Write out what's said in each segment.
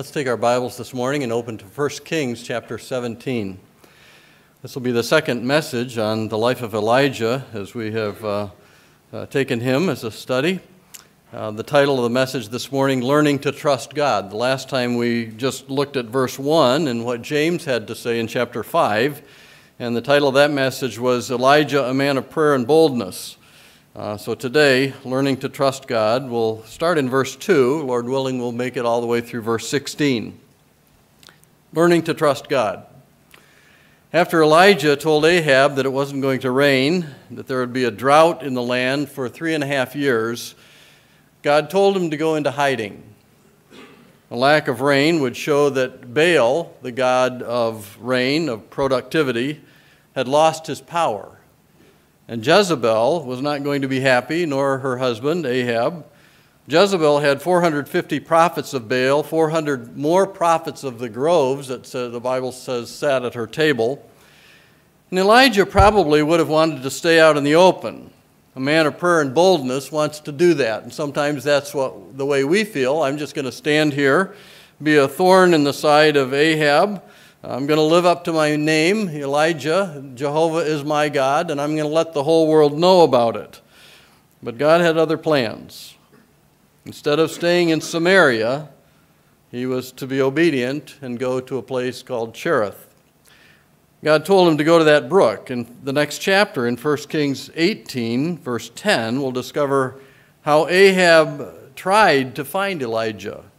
Let's take our Bibles this morning and open to 1 Kings chapter 17. This will be the second message on the life of Elijah as we have uh, uh, taken him as a study. Uh, the title of the message this morning, Learning to Trust God. The last time we just looked at verse 1 and what James had to say in chapter 5, and the title of that message was Elijah, a man of prayer and boldness. Uh, so today, learning to trust God, we'll start in verse 2. Lord willing, we'll make it all the way through verse 16. Learning to trust God. After Elijah told Ahab that it wasn't going to rain, that there would be a drought in the land for three and a half years, God told him to go into hiding. A lack of rain would show that Baal, the god of rain, of productivity, had lost his power. And Jezebel was not going to be happy, nor her husband, Ahab. Jezebel had 450 prophets of Baal, 400 more prophets of the groves that the Bible says sat at her table. And Elijah probably would have wanted to stay out in the open. A man of prayer and boldness wants to do that. And sometimes that's what, the way we feel. I'm just going to stand here, be a thorn in the side of Ahab, I'm going to live up to my name, Elijah. Jehovah is my God, and I'm going to let the whole world know about it. But God had other plans. Instead of staying in Samaria, he was to be obedient and go to a place called Cherith. God told him to go to that brook. In the next chapter, in 1 Kings 18, verse 10, we'll discover how Ahab tried to find Elijah.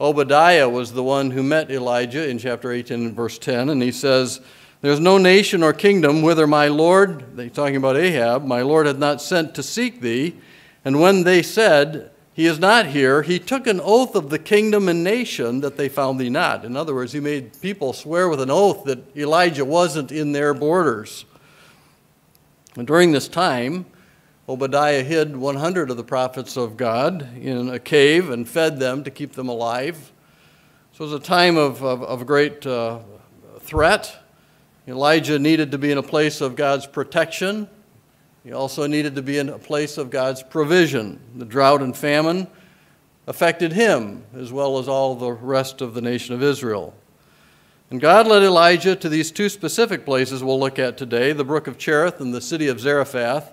Obadiah was the one who met Elijah in chapter 18 verse 10, and he says, There's no nation or kingdom whither my Lord, they talking about Ahab, my Lord had not sent to seek thee. And when they said, He is not here, he took an oath of the kingdom and nation that they found thee not. In other words, he made people swear with an oath that Elijah wasn't in their borders. And during this time, Obadiah hid 100 of the prophets of God in a cave and fed them to keep them alive. So it was a time of, of, of great uh, threat. Elijah needed to be in a place of God's protection. He also needed to be in a place of God's provision. The drought and famine affected him as well as all the rest of the nation of Israel. And God led Elijah to these two specific places we'll look at today the brook of Cherith and the city of Zarephath.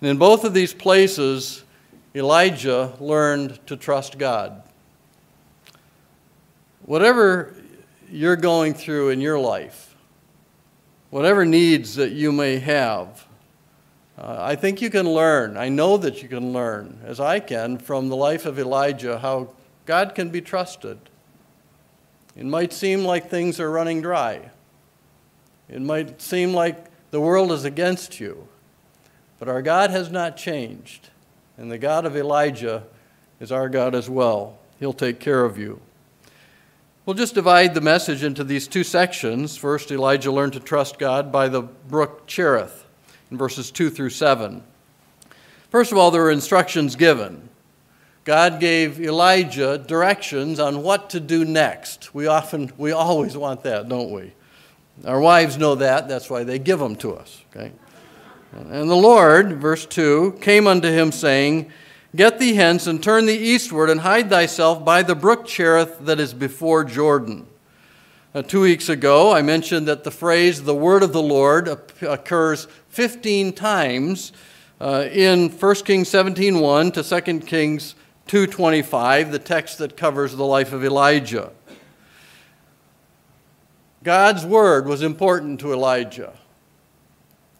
And in both of these places, Elijah learned to trust God. Whatever you're going through in your life, whatever needs that you may have, uh, I think you can learn. I know that you can learn, as I can, from the life of Elijah, how God can be trusted. It might seem like things are running dry. It might seem like the world is against you. But our God has not changed, and the God of Elijah is our God as well. He'll take care of you. We'll just divide the message into these two sections. First, Elijah learned to trust God by the brook Cherith in verses 2 through 7. First of all, there are instructions given. God gave Elijah directions on what to do next. We often, we always want that, don't we? Our wives know that, that's why they give them to us, okay? And the Lord, verse 2, came unto him, saying, Get thee hence and turn thee eastward and hide thyself by the brook Cherith that is before Jordan. Uh, two weeks ago, I mentioned that the phrase, the word of the Lord, occurs 15 times uh, in 1 Kings 17.1 to 2 Kings 2.25, the text that covers the life of Elijah. God's word was important to Elijah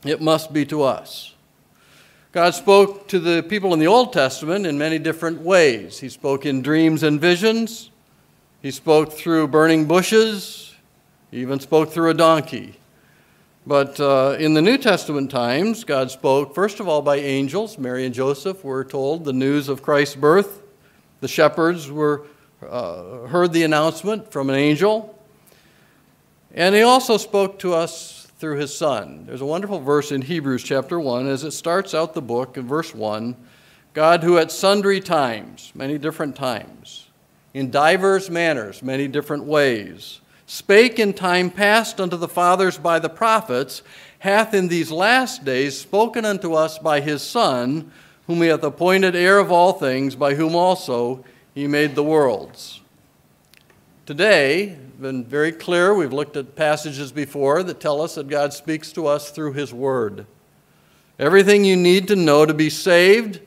it must be to us. God spoke to the people in the Old Testament in many different ways. He spoke in dreams and visions, He spoke through burning bushes, He even spoke through a donkey. But uh, in the New Testament times, God spoke, first of all, by angels. Mary and Joseph were told the news of Christ's birth. The shepherds were, uh, heard the announcement from an angel. And he also spoke to us through his Son. There's a wonderful verse in Hebrews chapter 1 as it starts out the book in verse 1 God, who at sundry times, many different times, in divers manners, many different ways, spake in time past unto the fathers by the prophets, hath in these last days spoken unto us by his Son, whom he hath appointed heir of all things, by whom also he made the worlds. Today, been very clear. We've looked at passages before that tell us that God speaks to us through His Word. Everything you need to know to be saved,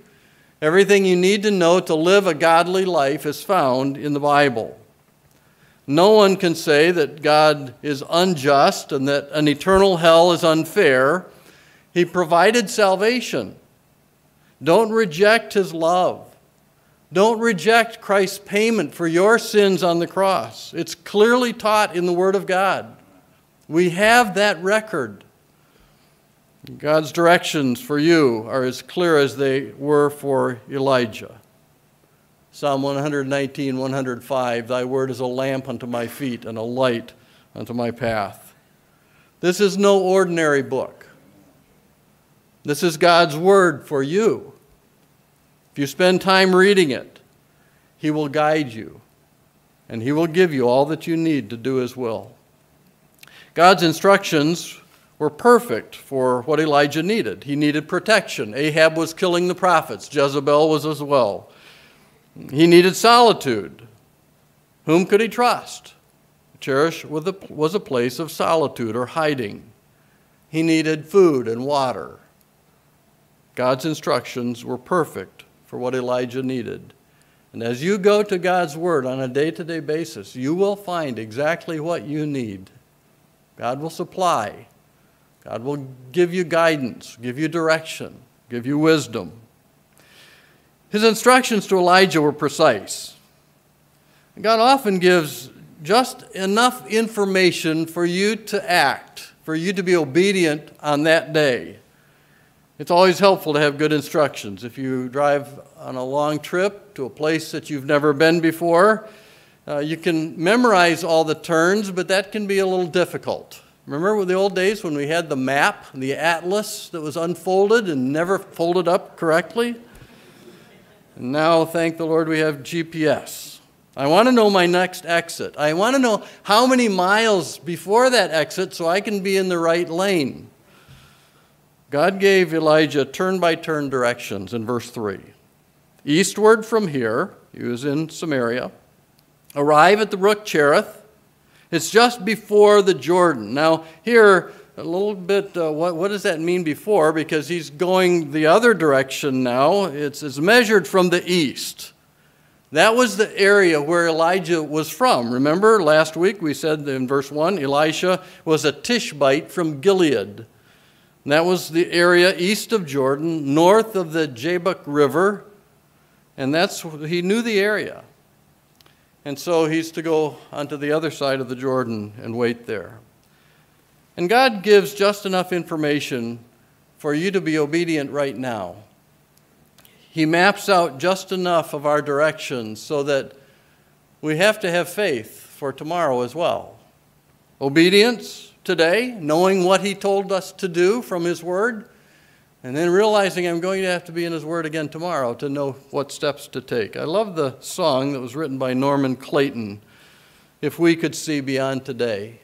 everything you need to know to live a godly life is found in the Bible. No one can say that God is unjust and that an eternal hell is unfair. He provided salvation. Don't reject His love. Don't reject Christ's payment for your sins on the cross. It's clearly taught in the Word of God. We have that record. God's directions for you are as clear as they were for Elijah. Psalm 119, 105 Thy word is a lamp unto my feet and a light unto my path. This is no ordinary book. This is God's word for you. If you spend time reading it, He will guide you and He will give you all that you need to do His will. God's instructions were perfect for what Elijah needed. He needed protection. Ahab was killing the prophets, Jezebel was as well. He needed solitude. Whom could he trust? Cherith was a place of solitude or hiding. He needed food and water. God's instructions were perfect for what Elijah needed. And as you go to God's Word on a day to day basis, you will find exactly what you need. God will supply, God will give you guidance, give you direction, give you wisdom. His instructions to Elijah were precise. God often gives just enough information for you to act, for you to be obedient on that day. It's always helpful to have good instructions. If you drive on a long trip to a place that you've never been before, uh, you can memorize all the turns, but that can be a little difficult. Remember the old days when we had the map, the atlas that was unfolded and never folded up correctly? And now, thank the Lord, we have GPS. I want to know my next exit. I want to know how many miles before that exit so I can be in the right lane. God gave Elijah turn by turn directions in verse 3. Eastward from here, he was in Samaria, arrive at the brook Cherith. It's just before the Jordan. Now, here, a little bit, uh, what, what does that mean before? Because he's going the other direction now. It's, it's measured from the east. That was the area where Elijah was from. Remember, last week we said in verse 1 Elisha was a Tishbite from Gilead. And that was the area east of Jordan, north of the Jabbok River. And that's, he knew the area. And so he's to go onto the other side of the Jordan and wait there. And God gives just enough information for you to be obedient right now. He maps out just enough of our directions so that we have to have faith for tomorrow as well. Obedience, today, knowing what He told us to do from His Word, and then realizing I'm going to have to be in His Word again tomorrow to know what steps to take. I love the song that was written by Norman Clayton, If We Could See Beyond Today.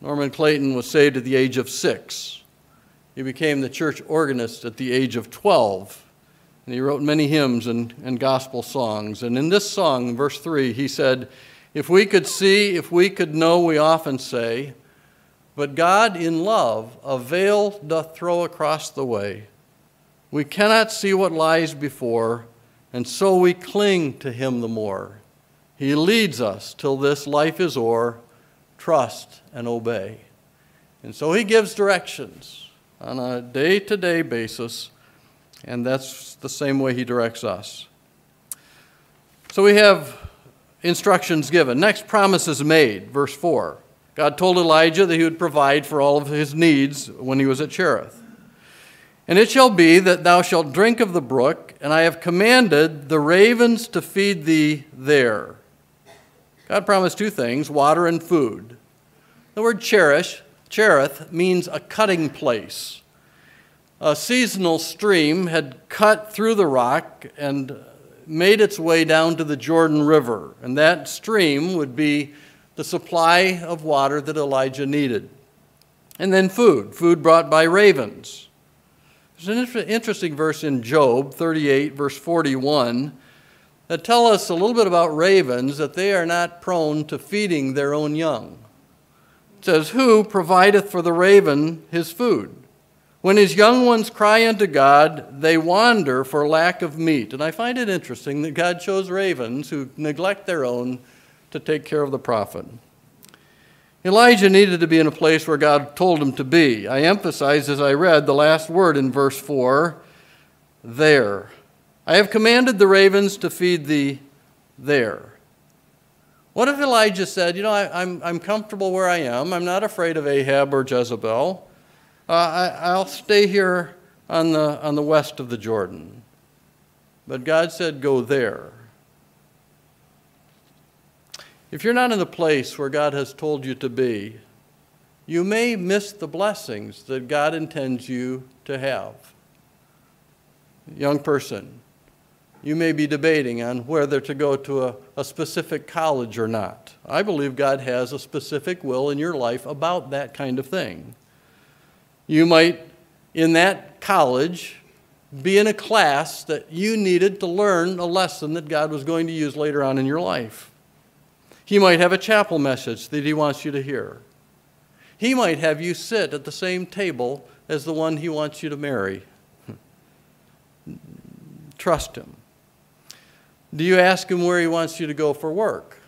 Norman Clayton was saved at the age of six. He became the church organist at the age of 12. And he wrote many hymns and, and gospel songs. And in this song, verse 3, he said, If we could see, if we could know, we often say, but God in love a veil doth throw across the way. We cannot see what lies before, and so we cling to him the more. He leads us till this life is o'er, trust and obey. And so he gives directions on a day to day basis, and that's the same way he directs us. So we have instructions given. Next, promises made, verse 4. God told Elijah that he would provide for all of his needs when he was at Cherith. And it shall be that thou shalt drink of the brook, and I have commanded the ravens to feed thee there. God promised two things water and food. The word cherish, Cherith, means a cutting place. A seasonal stream had cut through the rock and made its way down to the Jordan River, and that stream would be the supply of water that Elijah needed. And then food, food brought by ravens. There's an interesting verse in Job 38, verse 41. that tell us a little bit about ravens that they are not prone to feeding their own young. It says, Who provideth for the raven his food? When his young ones cry unto God, they wander for lack of meat. And I find it interesting that God chose ravens who neglect their own to take care of the prophet. Elijah needed to be in a place where God told him to be. I emphasized as I read the last word in verse 4 there. I have commanded the ravens to feed thee there. What if Elijah said, You know, I, am I'm, I'm comfortable where I am. I'm not afraid of Ahab or Jezebel. Uh, I, I'll stay here on the, on the west of the Jordan. But God said, Go there. If you're not in the place where God has told you to be, you may miss the blessings that God intends you to have. Young person, you may be debating on whether to go to a, a, specific college or not. I believe God has a specific will in your life about that kind of thing. You might, in that college, be in a class that you needed to learn a lesson that God was going to use later on in your life. He might have a chapel message that he wants you to hear. He might have you sit at the same table as the one he wants you to marry. Trust him. Do you ask him where he wants you to go for work?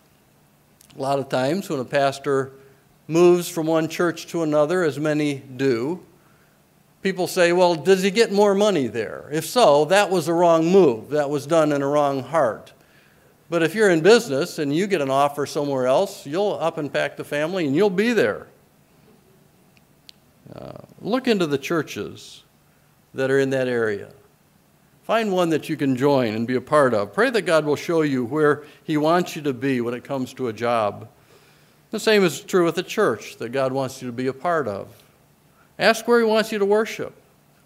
A lot of times, when a pastor moves from one church to another, as many do, people say, Well, does he get more money there? If so, that was a wrong move. That was done in a wrong heart. But if you're in business and you get an offer somewhere else, you'll up and pack the family and you'll be there. Uh, look into the churches that are in that area. Find one that you can join and be a part of. Pray that God will show you where He wants you to be when it comes to a job. The same is true with the church that God wants you to be a part of. Ask where He wants you to worship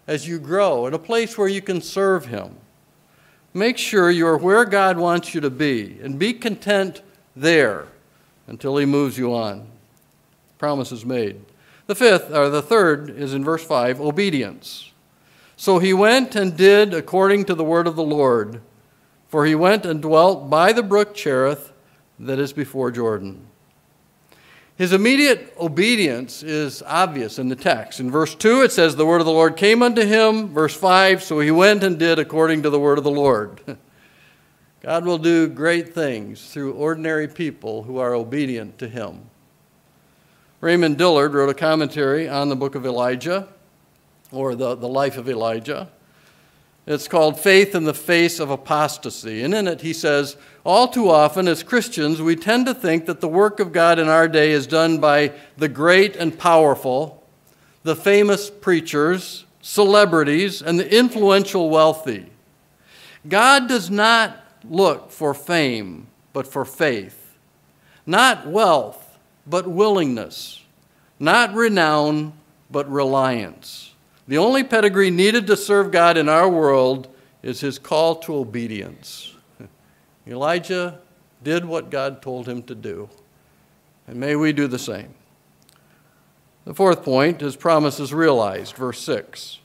as you grow, in a place where you can serve Him. Make sure you're where God wants you to be and be content there until He moves you on. Promise is made. The fifth, or the third, is in verse 5 obedience. So he went and did according to the word of the Lord, for he went and dwelt by the brook Cherith that is before Jordan. His immediate obedience is obvious in the text. In verse 2, it says, The word of the Lord came unto him. Verse 5, so he went and did according to the word of the Lord. God will do great things through ordinary people who are obedient to him. Raymond Dillard wrote a commentary on the book of Elijah, or the, the life of Elijah. It's called Faith in the Face of Apostasy. And in it, he says, All too often as Christians, we tend to think that the work of God in our day is done by the great and powerful, the famous preachers, celebrities, and the influential wealthy. God does not look for fame, but for faith. Not wealth, but willingness. Not renown, but reliance. The only pedigree needed to serve God in our world is his call to obedience. Elijah did what God told him to do, and may we do the same. The fourth point, his promise is realized, verse 6.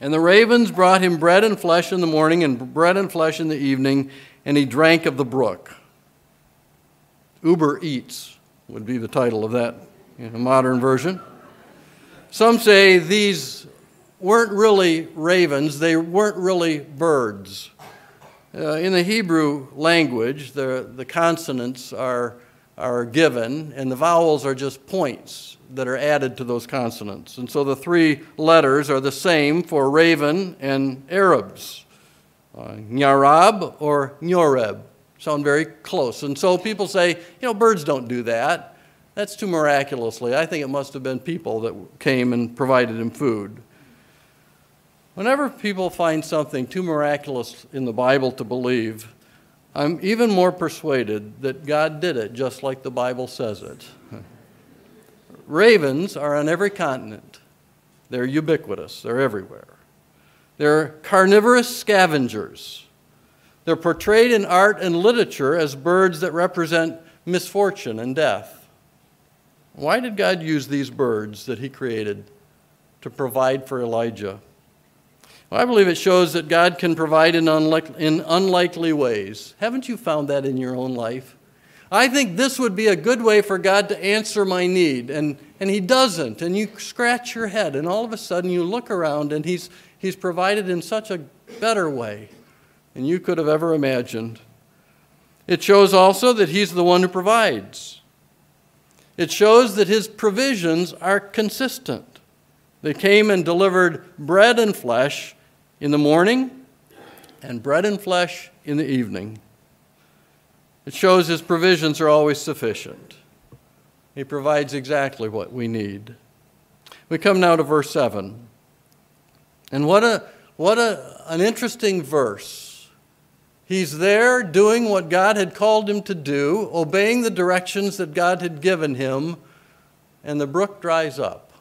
And the ravens brought him bread and flesh in the morning and bread and flesh in the evening, and he drank of the brook. Uber Eats would be the title of that in a modern version. Some say these weren't really ravens, they weren't really birds. Uh, in the Hebrew language, the, the consonants are, are given, and the vowels are just points that are added to those consonants. And so the three letters are the same for raven and Arabs uh, Nyarab or Nyoreb. Sound very close. And so people say, you know, birds don't do that. That's too miraculously. I think it must have been people that came and provided him food. Whenever people find something too miraculous in the Bible to believe, I'm even more persuaded that God did it just like the Bible says it. Ravens are on every continent, they're ubiquitous, they're everywhere. They're carnivorous scavengers. They're portrayed in art and literature as birds that represent misfortune and death. Why did God use these birds that he created to provide for Elijah? Well, I believe it shows that God can provide in, unlike, in unlikely ways. Haven't you found that in your own life? I think this would be a good way for God to answer my need, and, and He doesn't. And you scratch your head, and all of a sudden you look around, and He's, he's provided in such a better way than you could have ever imagined. It shows also that He's the one who provides. It shows that His provisions are consistent. They came and delivered bread and flesh in the morning and bread and flesh in the evening. It shows His provisions are always sufficient. He provides exactly what we need. We come now to verse 7. And what, a, what a, an interesting verse. He's there doing what God had called him to do, obeying the directions that God had given him, and the brook dries up.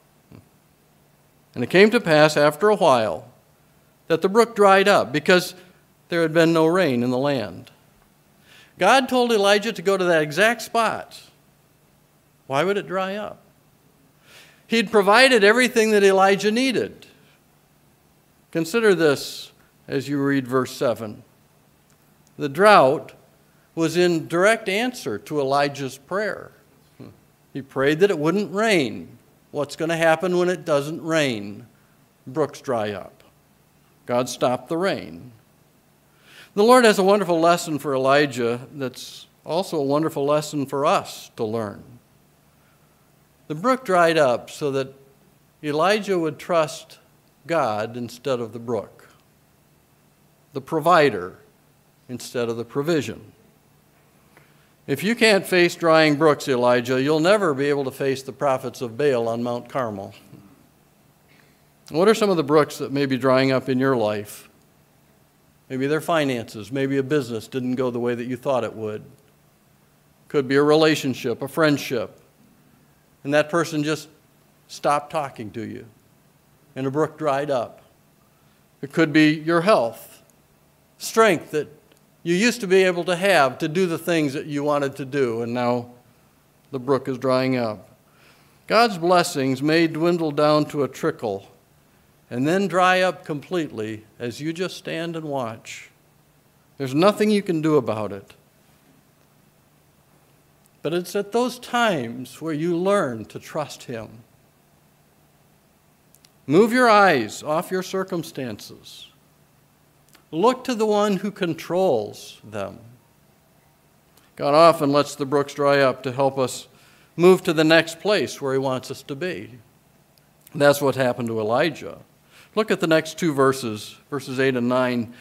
And it came to pass after a while that the brook dried up because there had been no rain in the land. God told Elijah to go to that exact spot. Why would it dry up? He'd provided everything that Elijah needed. Consider this as you read verse 7. The drought was in direct answer to Elijah's prayer. He prayed that it wouldn't rain. What's going to happen when it doesn't rain? Brooks dry up. God stopped the rain. The Lord has a wonderful lesson for Elijah that's also a wonderful lesson for us to learn. The brook dried up so that Elijah would trust God instead of the brook, the provider instead of the provision. If you can't face drying brooks, Elijah, you'll never be able to face the prophets of Baal on Mount Carmel. What are some of the brooks that may be drying up in your life? Maybe their finances, maybe a business didn't go the way that you thought it would. Could be a relationship, a friendship, and that person just stopped talking to you, and a brook dried up. It could be your health, strength that you used to be able to have to do the things that you wanted to do, and now the brook is drying up. God's blessings may dwindle down to a trickle and then dry up completely as you just stand and watch. There's nothing you can do about it. But it's at those times where you learn to trust Him. Move your eyes off your circumstances Look to the one who controls them. God often lets the brooks dry up to help us move to the next place where He wants us to be. That's what happened to Elijah. Look at the next two verses, verses 8 and 9.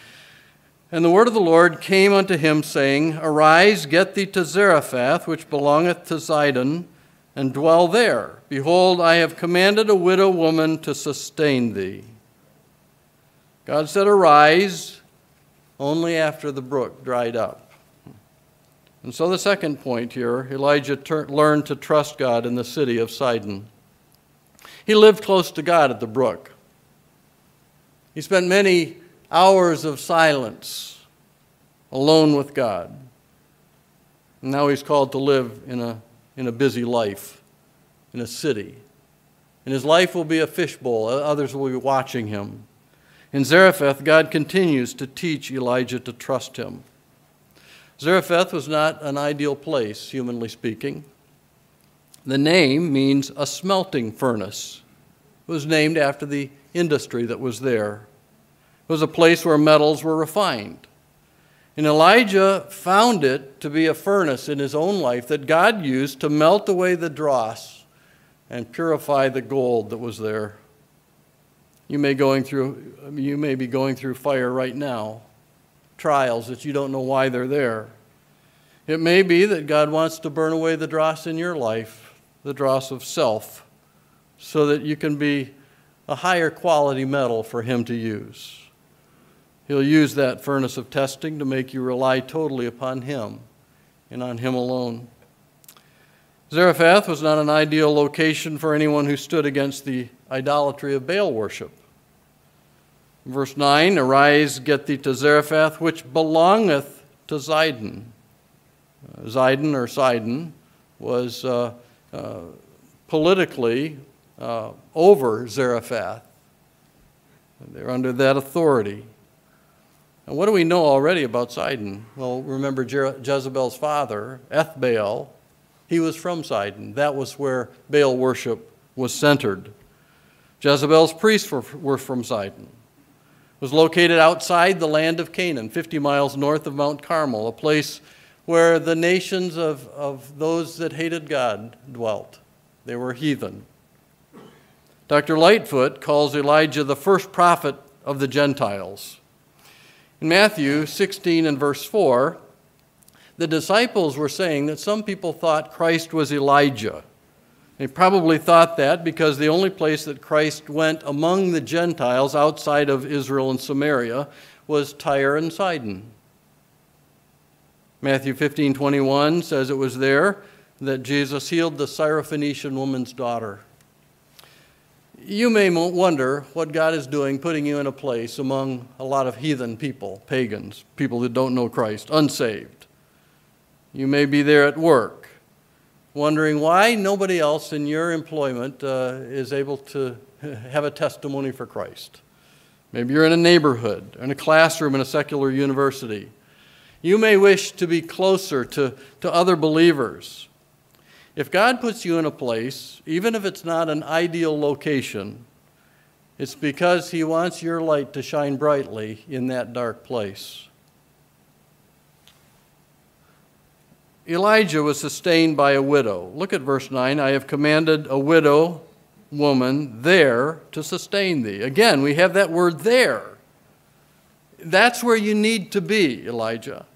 And the word of the Lord came unto him, saying, Arise, get thee to Zarephath, which belongeth to Zidon, and dwell there. Behold, I have commanded a widow woman to sustain thee. God said, Arise, only after the brook dried up. And so, the second point here Elijah learned to trust God in the city of Sidon. He lived close to God at the brook. He spent many hours of silence alone with God. And now he's called to live in a, in a busy life, in a city. And his life will be a fishbowl, others will be watching him. In Zarephath, God continues to teach Elijah to trust him. Zarephath was not an ideal place, humanly speaking. The name means a smelting furnace. It was named after the industry that was there. It was a place where metals were refined. And Elijah found it to be a furnace in his own life that God used to melt away the dross and purify the gold that was there. You may, going through, you may be going through fire right now, trials that you don't know why they're there. It may be that God wants to burn away the dross in your life, the dross of self, so that you can be a higher quality metal for Him to use. He'll use that furnace of testing to make you rely totally upon Him and on Him alone. Zarephath was not an ideal location for anyone who stood against the idolatry of Baal worship. Verse 9 Arise, get thee to Zarephath, which belongeth to Zidon. Uh, Zidon or Sidon was uh, uh, politically uh, over Zarephath. They're under that authority. And what do we know already about Sidon? Well, remember Je- Jezebel's father, Ethbaal, he was from Sidon. That was where Baal worship was centered. Jezebel's priests were, were from Sidon. It was located outside the land of Canaan, 50 miles north of Mount Carmel, a place where the nations of, of those that hated God dwelt. They were heathen. Dr. Lightfoot calls Elijah the first prophet of the Gentiles. In Matthew 16 and verse 4, the disciples were saying that some people thought Christ was Elijah. They probably thought that because the only place that Christ went among the Gentiles outside of Israel and Samaria was Tyre and Sidon. Matthew 15 21 says it was there that Jesus healed the Syrophoenician woman's daughter. You may wonder what God is doing putting you in a place among a lot of heathen people, pagans, people that don't know Christ, unsaved. You may be there at work, wondering why nobody else in your employment uh, is able to have a testimony for Christ. Maybe you're in a neighborhood, in a classroom in a secular university. You may wish to be closer to, to other believers. If God puts you in a place, even if it's not an ideal location, it's because He wants your light to shine brightly in that dark place. Elijah was sustained by a widow. Look at verse 9. I have commanded a widow woman there to sustain thee. Again, we have that word there. That's where you need to be, Elijah.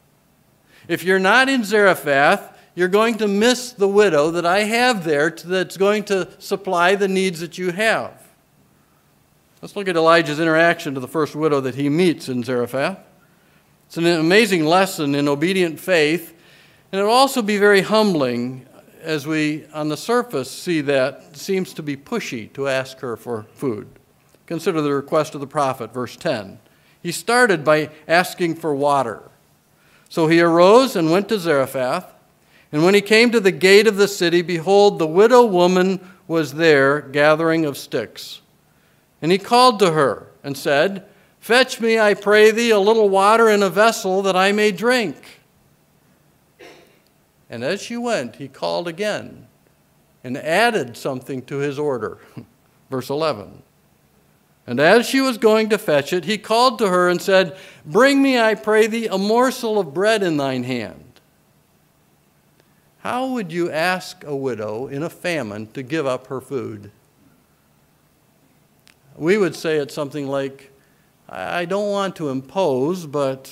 If you're not in Zarephath, you're going to miss the widow that I have there that's going to supply the needs that you have. Let's look at Elijah's interaction to the first widow that he meets in Zarephath. It's an amazing lesson in obedient faith, and it'll also be very humbling as we, on the surface, see that seems to be pushy to ask her for food. Consider the request of the prophet, verse 10. He started by asking for water. So he arose and went to Zarephath. And when he came to the gate of the city, behold, the widow woman was there gathering of sticks. And he called to her and said, Fetch me, I pray thee, a little water in a vessel that I may drink. And as she went, he called again and added something to his order. Verse 11. And as she was going to fetch it, he called to her and said, Bring me, I pray thee, a morsel of bread in thine hand. How would you ask a widow in a famine to give up her food? We would say it's something like, I don't want to impose, but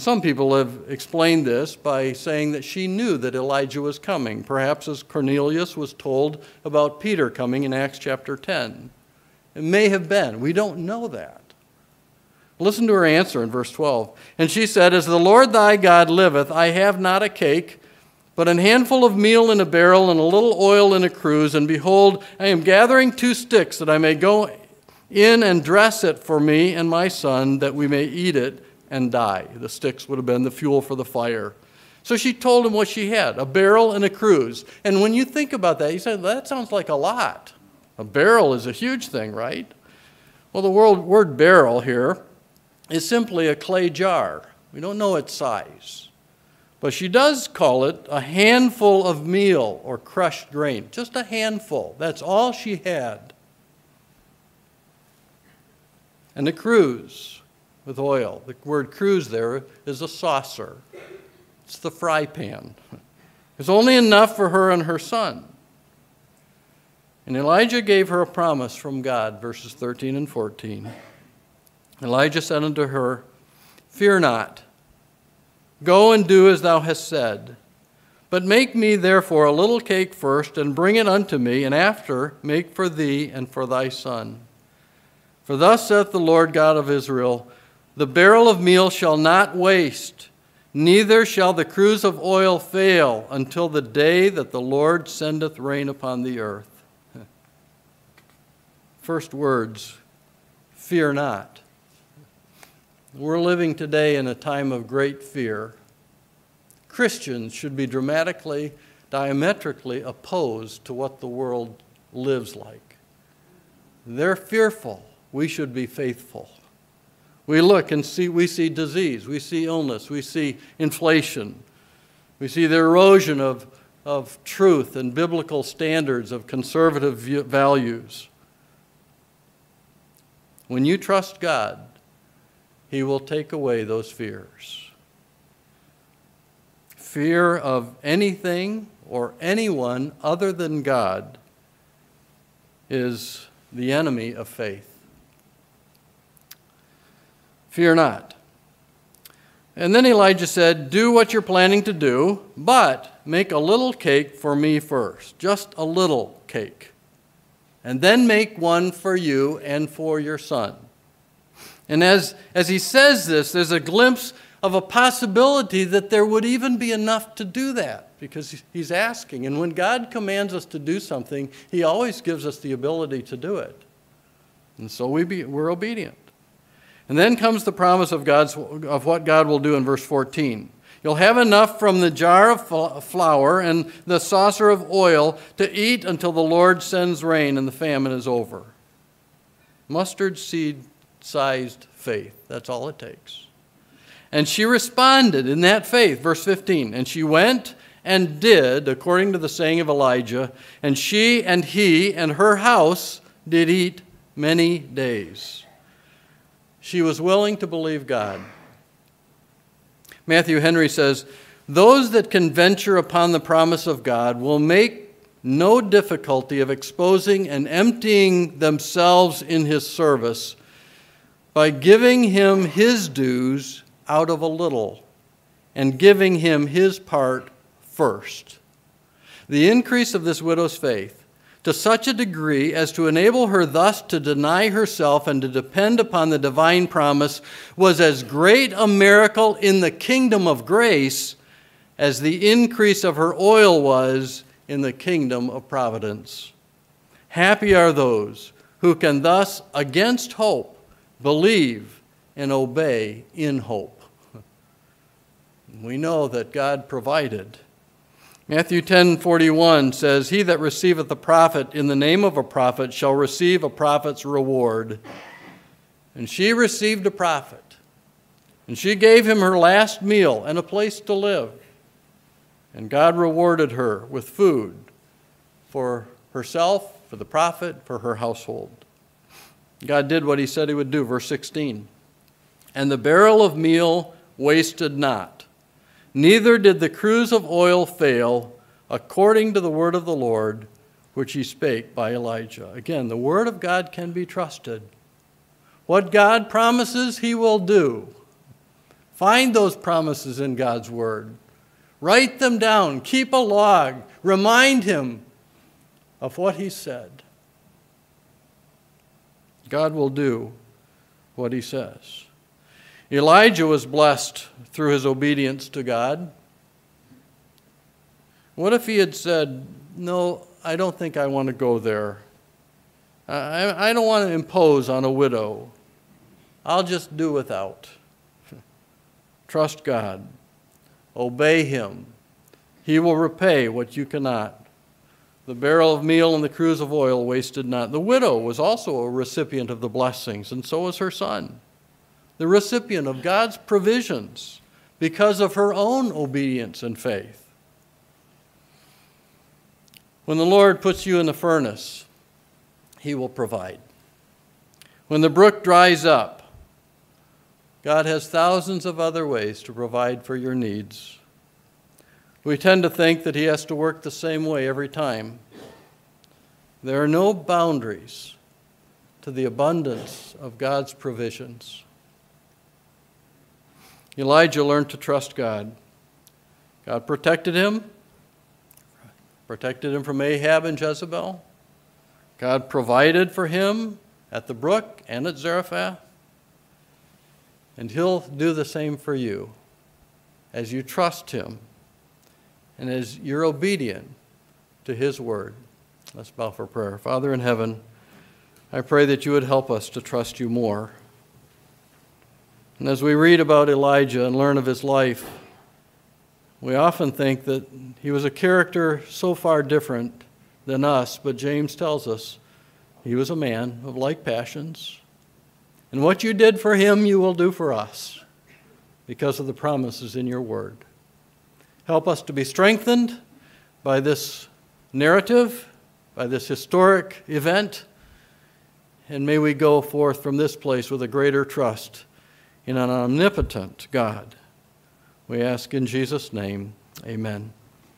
some people have explained this by saying that she knew that Elijah was coming, perhaps as Cornelius was told about Peter coming in Acts chapter 10. It may have been. We don't know that. Listen to her answer in verse 12. And she said, As the Lord thy God liveth, I have not a cake, but an handful of meal in a barrel and a little oil in a cruse. And behold, I am gathering two sticks that I may go in and dress it for me and my son, that we may eat it and die. The sticks would have been the fuel for the fire. So she told him what she had a barrel and a cruse. And when you think about that, you say, that sounds like a lot. A barrel is a huge thing, right? Well, the word barrel here is simply a clay jar. We don't know its size. But she does call it a handful of meal or crushed grain. Just a handful. That's all she had. And the cruse with oil. The word cruse there is a saucer, it's the fry pan. It's only enough for her and her son. And Elijah gave her a promise from God, verses 13 and 14. Elijah said unto her, Fear not, go and do as thou hast said. But make me therefore a little cake first, and bring it unto me, and after make for thee and for thy son. For thus saith the Lord God of Israel The barrel of meal shall not waste, neither shall the cruse of oil fail, until the day that the Lord sendeth rain upon the earth. First words, fear not. We're living today in a time of great fear. Christians should be dramatically, diametrically opposed to what the world lives like. They're fearful. we should be faithful. We look and see, we see disease, we see illness, we see inflation, we see the erosion of, of truth and biblical standards of conservative values. When you trust God, He will take away those fears. Fear of anything or anyone other than God is the enemy of faith. Fear not. And then Elijah said, Do what you're planning to do, but make a little cake for me first. Just a little cake. And then make one for you and for your son. And as, as he says this, there's a glimpse of a possibility that there would even be enough to do that because he's asking. And when God commands us to do something, he always gives us the ability to do it. And so we be, we're obedient. And then comes the promise of, God's, of what God will do in verse 14. You'll have enough from the jar of flour and the saucer of oil to eat until the Lord sends rain and the famine is over. Mustard seed sized faith. That's all it takes. And she responded in that faith. Verse 15. And she went and did according to the saying of Elijah, and she and he and her house did eat many days. She was willing to believe God. Matthew Henry says, Those that can venture upon the promise of God will make no difficulty of exposing and emptying themselves in his service by giving him his dues out of a little and giving him his part first. The increase of this widow's faith to such a degree as to enable her thus to deny herself and to depend upon the divine promise was as great a miracle in the kingdom of grace as the increase of her oil was in the kingdom of providence. Happy are those who can thus, against hope, believe and obey in hope. We know that God provided Matthew 10:41 says, "He that receiveth a prophet in the name of a prophet shall receive a prophet's reward." And she received a prophet. And she gave him her last meal and a place to live. And God rewarded her with food for herself, for the prophet, for her household. God did what he said he would do. Verse 16. And the barrel of meal wasted not Neither did the cruse of oil fail, according to the word of the Lord, which he spake by Elijah. Again, the word of God can be trusted. What God promises, he will do. Find those promises in God's word. Write them down. Keep a log. Remind him of what he said. God will do what he says. Elijah was blessed through his obedience to God. What if he had said, No, I don't think I want to go there? I, I don't want to impose on a widow. I'll just do without. Trust God. Obey Him. He will repay what you cannot. The barrel of meal and the cruse of oil wasted not. The widow was also a recipient of the blessings, and so was her son the recipient of God's provisions because of her own obedience and faith. When the Lord puts you in the furnace, He will provide. When the brook dries up, God has thousands of other ways to provide for your needs. We tend to think that He has to work the same way every time. There are no boundaries to the abundance of God's provisions. Elijah learned to trust God. God protected him, protected him from Ahab and Jezebel. God provided for him at the brook and at Zarephath. And he'll do the same for you as you trust him and as you're obedient to his word. Let's bow for prayer. Father in heaven, I pray that you would help us to trust you more. And as we read about Elijah and learn of his life, we often think that he was a character so far different than us, but James tells us he was a man of like passions, And what you did for him, you will do for us because of the promises in your word. Help us to be strengthened by this narrative, by this historic event, and may we go forth from this place with a greater trust in an omnipotent God. We ask in Jesus' name, amen.